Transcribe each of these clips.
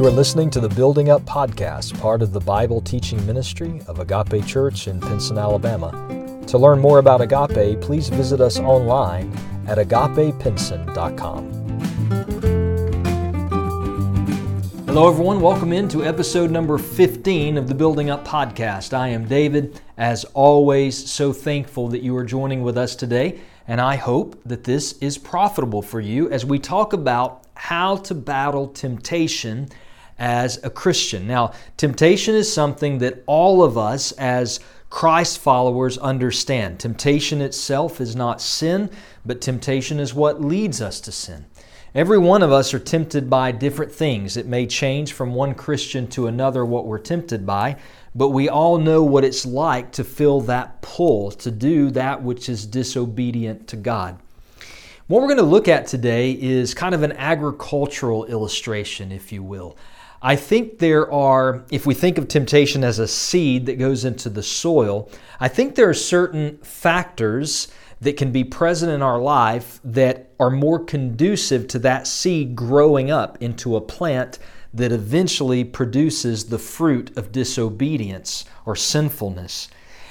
You are listening to the Building Up Podcast, part of the Bible teaching ministry of Agape Church in Pinson, Alabama. To learn more about Agape, please visit us online at agapepinson.com. Hello, everyone. Welcome into episode number 15 of the Building Up Podcast. I am David. As always, so thankful that you are joining with us today, and I hope that this is profitable for you as we talk about how to battle temptation as a Christian. Now, temptation is something that all of us as Christ followers understand. Temptation itself is not sin, but temptation is what leads us to sin. Every one of us are tempted by different things. It may change from one Christian to another what we're tempted by, but we all know what it's like to feel that pull to do that which is disobedient to God. What we're going to look at today is kind of an agricultural illustration, if you will. I think there are, if we think of temptation as a seed that goes into the soil, I think there are certain factors that can be present in our life that are more conducive to that seed growing up into a plant that eventually produces the fruit of disobedience or sinfulness.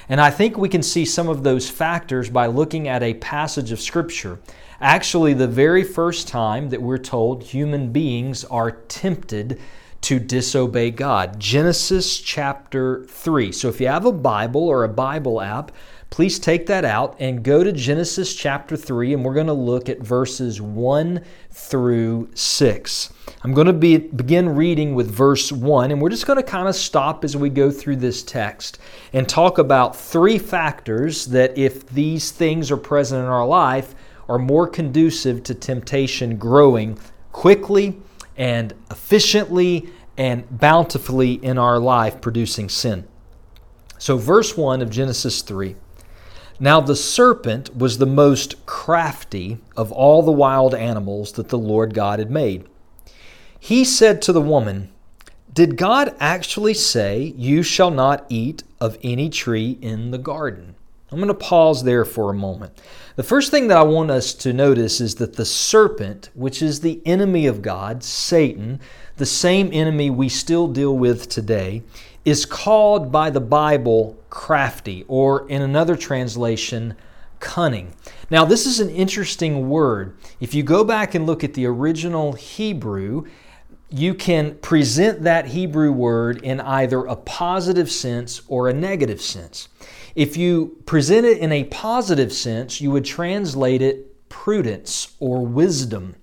And I think we can see some of those factors by looking at a passage of Scripture actually the very first time that we're told human beings are tempted to disobey God. Genesis chapter 3. So if you have a Bible or a Bible app, please take that out and go to Genesis chapter 3, and we're going to look at verses 1 through 6. I'm going to be, begin reading with verse 1, and we're just going to kind of stop as we go through this text and talk about three factors that, if these things are present in our life, are more conducive to temptation growing quickly and efficiently and bountifully in our life, producing sin. So, verse 1 of Genesis 3 Now the serpent was the most crafty of all the wild animals that the Lord God had made. He said to the woman, Did God actually say, You shall not eat of any tree in the garden? I'm going to pause there for a moment. The first thing that I want us to notice is that the serpent, which is the enemy of God, Satan, the same enemy we still deal with today, is called by the Bible crafty, or in another translation, cunning. Now, this is an interesting word. If you go back and look at the original Hebrew, you can present that Hebrew word in either a positive sense or a negative sense. If you present it in a positive sense, you would translate it prudence or wisdom.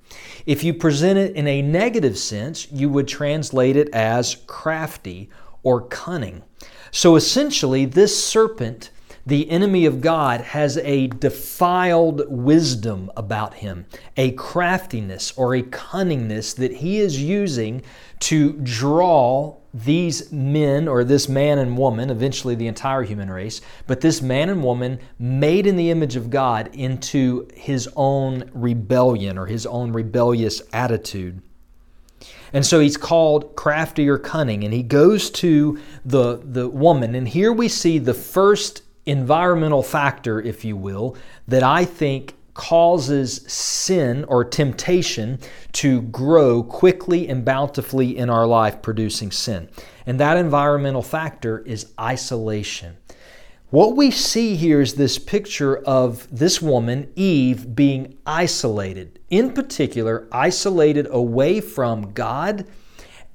If you present it in a negative sense, you would translate it as crafty or cunning. So essentially, this serpent, the enemy of God, has a defiled wisdom about him, a craftiness or a cunningness that he is using to draw these men, or this man and woman, eventually the entire human race, but this man and woman made in the image of God into his own rebellion or his own rebellious attitude. And so he's called crafty or cunning, and he goes to the, the woman. And here we see the first environmental factor, if you will, that I think causes sin or temptation to grow quickly and bountifully in our life, producing sin. And that environmental factor is isolation. What we see here is this picture of this woman, Eve, being isolated, in particular, isolated away from God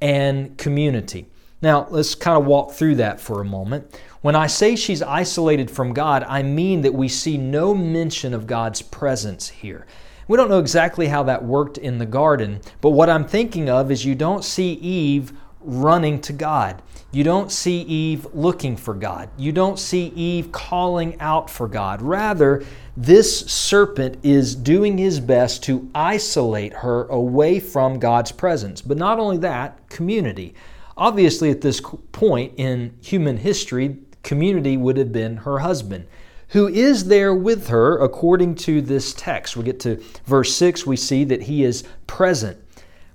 and community. Now, let's kind of walk through that for a moment. When I say she's isolated from God, I mean that we see no mention of God's presence here. We don't know exactly how that worked in the garden, but what I'm thinking of is you don't see Eve running to God. You don't see Eve looking for God. You don't see Eve calling out for God. Rather, this serpent is doing his best to isolate her away from God's presence. But not only that, community. Obviously, at this point in human history, community would have been her husband, who is there with her according to this text. We get to verse 6, we see that he is present,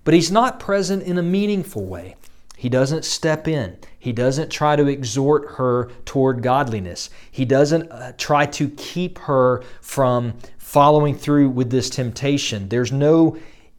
but he's not present in a meaningful way. He doesn't step in. He doesn't try to exhort her toward godliness. He doesn't uh, try to keep her from following through with this temptation. There's no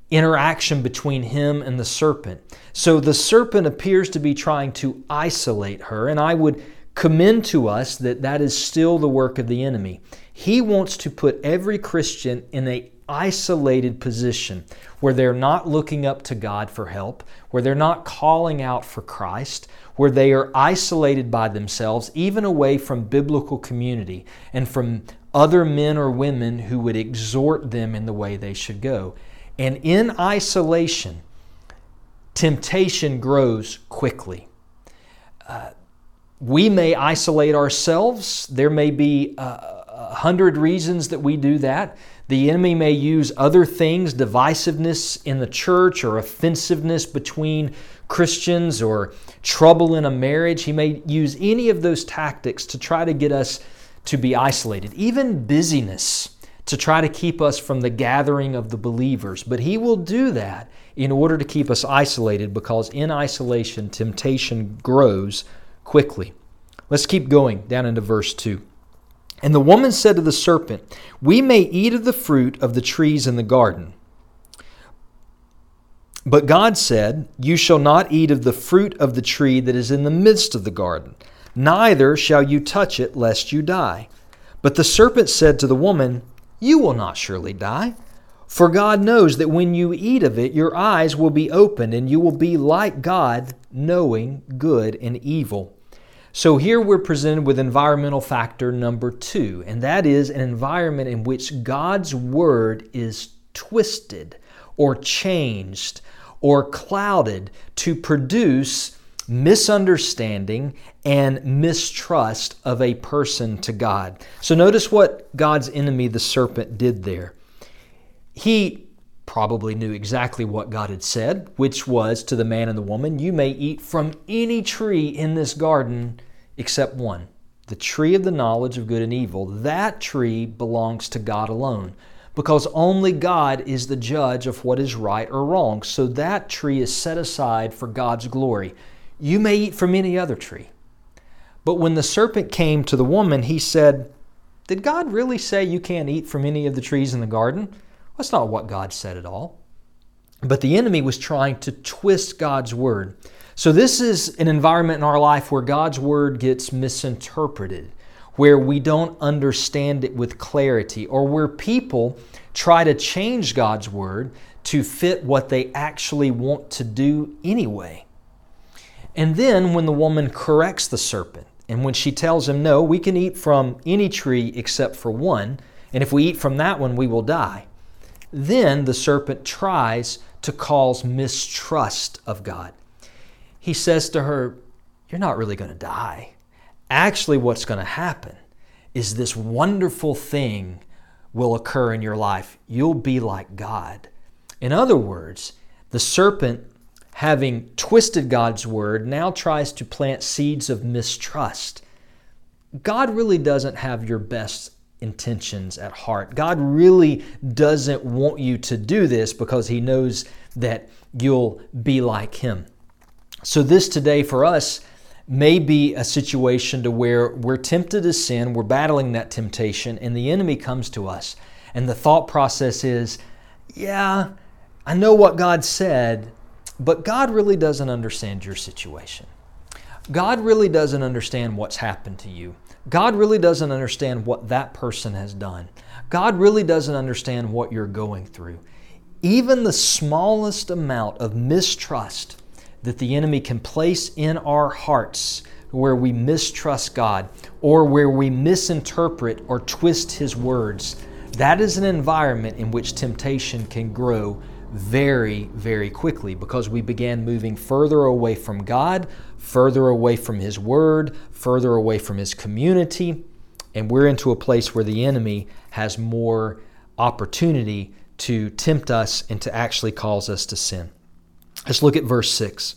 interaction between him and the serpent. So the serpent appears to be trying to isolate her, and I would commend to us that that is still the work of the enemy. He wants to put every Christian in a isolated position where they're not looking up to God for help, where they're not calling out for Christ, where they are isolated by themselves, even away from biblical community and from other men or women who would exhort them in the way they should go. And in isolation, temptation grows quickly. Uh, we may isolate ourselves. There may be a hundred reasons that we do that. The enemy may use other things, divisiveness in the church or offensiveness between Christians or trouble in a marriage. He may use any of those tactics to try to get us to be isolated, even busyness to try to keep us from the gathering of the believers. But he will do that in order to keep us isolated because in isolation, temptation grows quickly. Let's keep going down into verse 2. And the woman said to the serpent, We may eat of the fruit of the trees in the garden. But God said, You shall not eat of the fruit of the tree that is in the midst of the garden, neither shall you touch it, lest you die. But the serpent said to the woman, You will not surely die. For God knows that when you eat of it, your eyes will be opened, and you will be like God, knowing good and evil. So here we're presented with environmental factor number two, and that is an environment in which God's Word is twisted or changed or clouded to produce misunderstanding and mistrust of a person to God. So notice what God's enemy, the serpent, did there. He probably knew exactly what God had said, which was to the man and the woman, You may eat from any tree in this garden except one the tree of the knowledge of good and evil. That tree belongs to God alone because only God is the judge of what is right or wrong. So that tree is set aside for God's glory. You may eat from any other tree. But when the serpent came to the woman, he said, Did God really say you can't eat from any of the trees in the garden? That's not what God said at all. But the enemy was trying to twist God's word. So, this is an environment in our life where God's Word gets misinterpreted, where we don't understand it with clarity, or where people try to change God's Word to fit what they actually want to do anyway. And then, when the woman corrects the serpent, and when she tells him, No, we can eat from any tree except for one, and if we eat from that one, we will die. Then the serpent tries to cause mistrust of God he says to her, You're not really going to die. Actually, what's going to happen is this wonderful thing will occur in your life. You'll be like God. In other words, the serpent, having twisted God's word, now tries to plant seeds of mistrust. God really doesn't have your best intentions at heart. God really doesn't want you to do this because He knows that you'll be like Him. So, this today for us may be a situation to where we're tempted to sin, we're battling that temptation, and the enemy comes to us. And the thought process is, yeah, I know what God said, but God really doesn't understand your situation. God really doesn't understand what's happened to you. God really doesn't understand what that person has done. God really doesn't understand what you're going through. Even the smallest amount of mistrust that the enemy can place in our hearts where we mistrust God or where we misinterpret or twist His words, that is an environment in which temptation can grow very, very quickly because we began moving further away from God, further away from His Word, further away from His community, and we're into a place where the enemy has more opportunity to tempt us and to actually cause us to sin. Let's look at verse 6.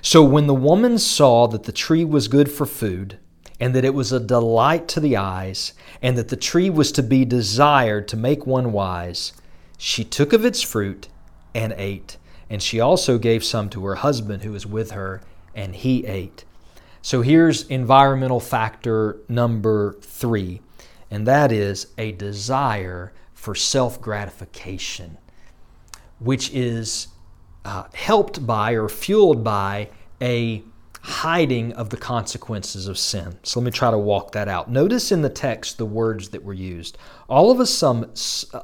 So when the woman saw that the tree was good for food, and that it was a delight to the eyes, and that the tree was to be desired to make one wise, she took of its fruit and ate. And she also gave some to her husband who was with her, and he ate. So here's environmental factor number three, and that is a desire for self gratification. which is uh, helped by or fueled by a hiding of the consequences of sin. So let me try to walk that out. Notice in the text the words that were used. All of a sudden,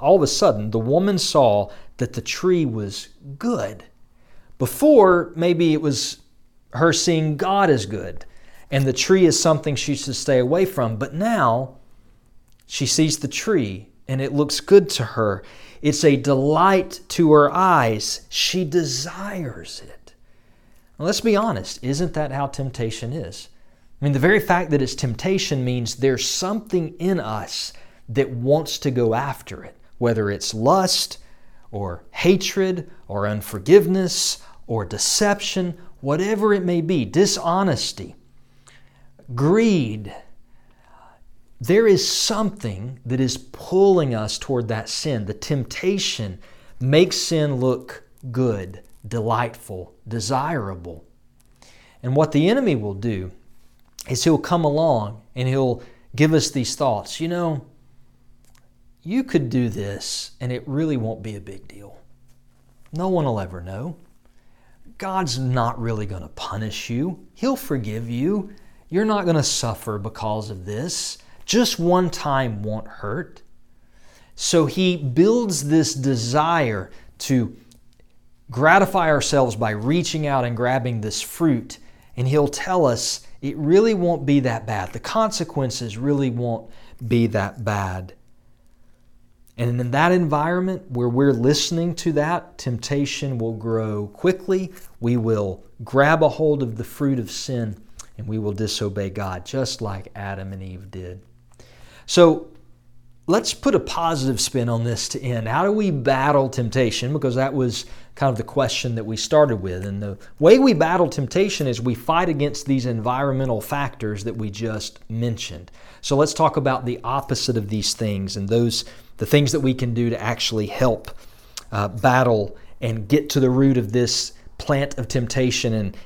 all of a sudden the woman saw that the tree was good. Before, maybe it was her seeing God as good, and the tree is something she should stay away from. But now she sees the tree, and it looks good to her. It's a delight to her eyes. She desires it. Let's be honest, isn't that how temptation is? I mean, the very fact that it's temptation means there's something in us that wants to go after it, whether it's lust or hatred or unforgiveness or deception, whatever it may be, dishonesty, greed. There is something that is pulling us toward that sin. The temptation makes sin look good delightful, desirable. And what the enemy will do is he'll come along and he'll give us these thoughts. You know, you could do this and it really won't be a big deal. No one will ever know. God's not really going to punish you, He'll forgive you. You're not going to suffer because of this. Just one time won't hurt. So he builds this desire to gratify ourselves by reaching out and grabbing this fruit, and He'll tell us it really won't be that bad. The consequences really won't be that bad. And in that environment where we're listening to that, temptation will grow quickly. We will grab a hold of the fruit of sin and we will disobey God, just like Adam and Eve did. So let's put a positive spin on this to end. How do we battle temptation? Because that was kind of the question that we started with. And the way we battle temptation is we fight against these environmental factors that we just mentioned. So let's talk about the opposite of these things and those the things that we can do to actually help uh, battle and get to the root of this plant of temptation and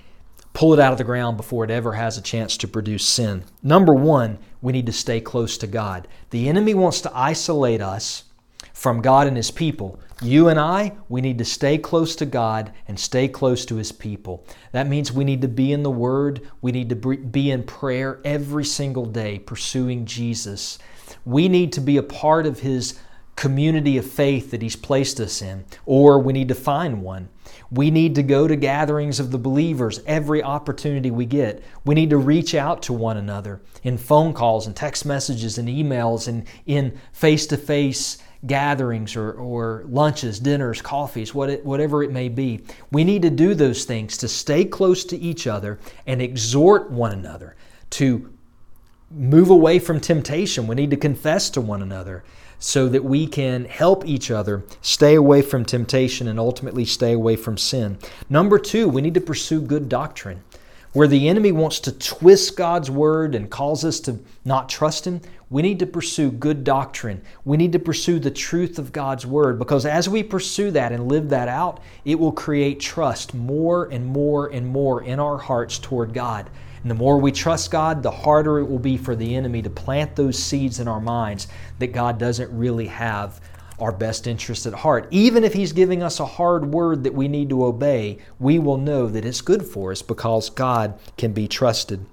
pull it out of the ground before it ever has a chance to produce sin. Number one, we need to stay close to God. The enemy wants to isolate us from God and His people. You and I, we need to stay close to God and stay close to His people. That means we need to be in the Word, we need to be in prayer every single day, pursuing Jesus. We need to be a part of His community of faith that He's placed us in, or we need to find one. We need to go to gatherings of the believers every opportunity we get. We need to reach out to one another in phone calls and text messages and emails and in face to face gatherings or, or lunches, dinners, coffees, what it, whatever it may be. We need to do those things to stay close to each other and exhort one another to move away from temptation. We need to confess to one another so that we can help each other stay away from temptation and ultimately stay away from sin. Number two, we need to pursue good doctrine. Where the enemy wants to twist God's word and calls us to not trust Him, we need to pursue good doctrine. We need to pursue the truth of God's word because as we pursue that and live that out, it will create trust more and more and more in our hearts toward God. And the more we trust God, the harder it will be for the enemy to plant those seeds in our minds that God doesn't really have our best interest at heart. Even if He's giving us a hard word that we need to obey, we will know that it's good for us because God can be trusted.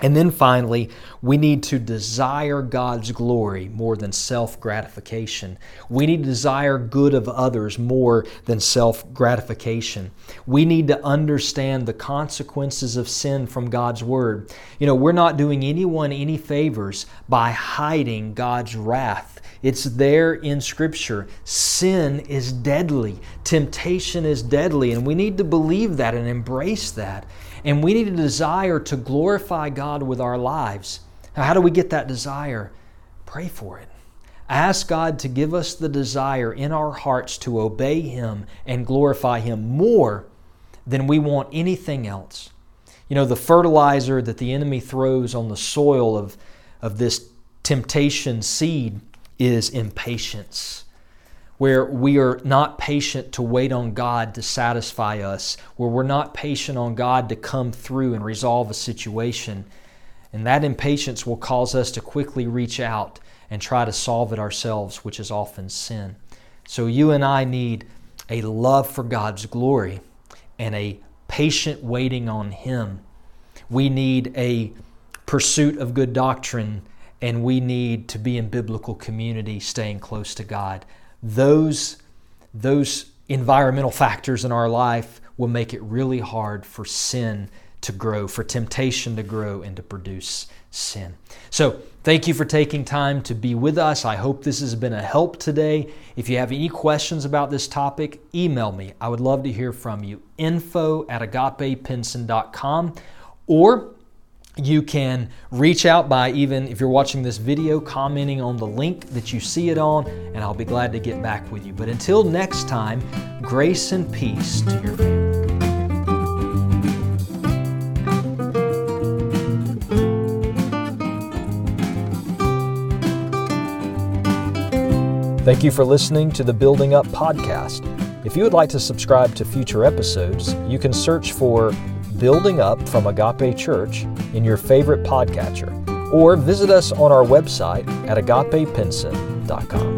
And then finally, we need to desire God's glory more than self gratification. We need to desire good of others more than self gratification. We need to understand the consequences of sin from God's Word. You know, we're not doing anyone any favors by hiding God's wrath. It's there in Scripture. Sin is deadly, temptation is deadly, and we need to believe that and embrace that. And we need a desire to glorify God with our lives. Now, how do we get that desire? Pray for it. Ask God to give us the desire in our hearts to obey Him and glorify Him more than we want anything else. You know, the fertilizer that the enemy throws on the soil of, of this temptation seed is impatience where we are not patient to wait on God to satisfy us, where we're not patient on God to come through and resolve a situation. And that impatience will cause us to quickly reach out and try to solve it ourselves, which is often sin. So you and I need a love for God's glory and a patient waiting on Him. We need a pursuit of good doctrine and we need to be in biblical community, staying close to God. Those, those environmental factors in our life will make it really hard for sin to grow, for temptation to grow and to produce sin. So, thank you for taking time to be with us. I hope this has been a help today. If you have any questions about this topic, email me. I would love to hear from you. Info at agapepinson.com or you can reach out by even, if you're watching this video, commenting on the link that you see it on, and I'll be glad to get back with you. But until next time, grace and peace to your family. Thank you for listening to the Building Up podcast. If you would like to subscribe to future episodes, you can search for Building Up from Agape Church in your favorite podcatcher or visit us on our website at agapepinson.com.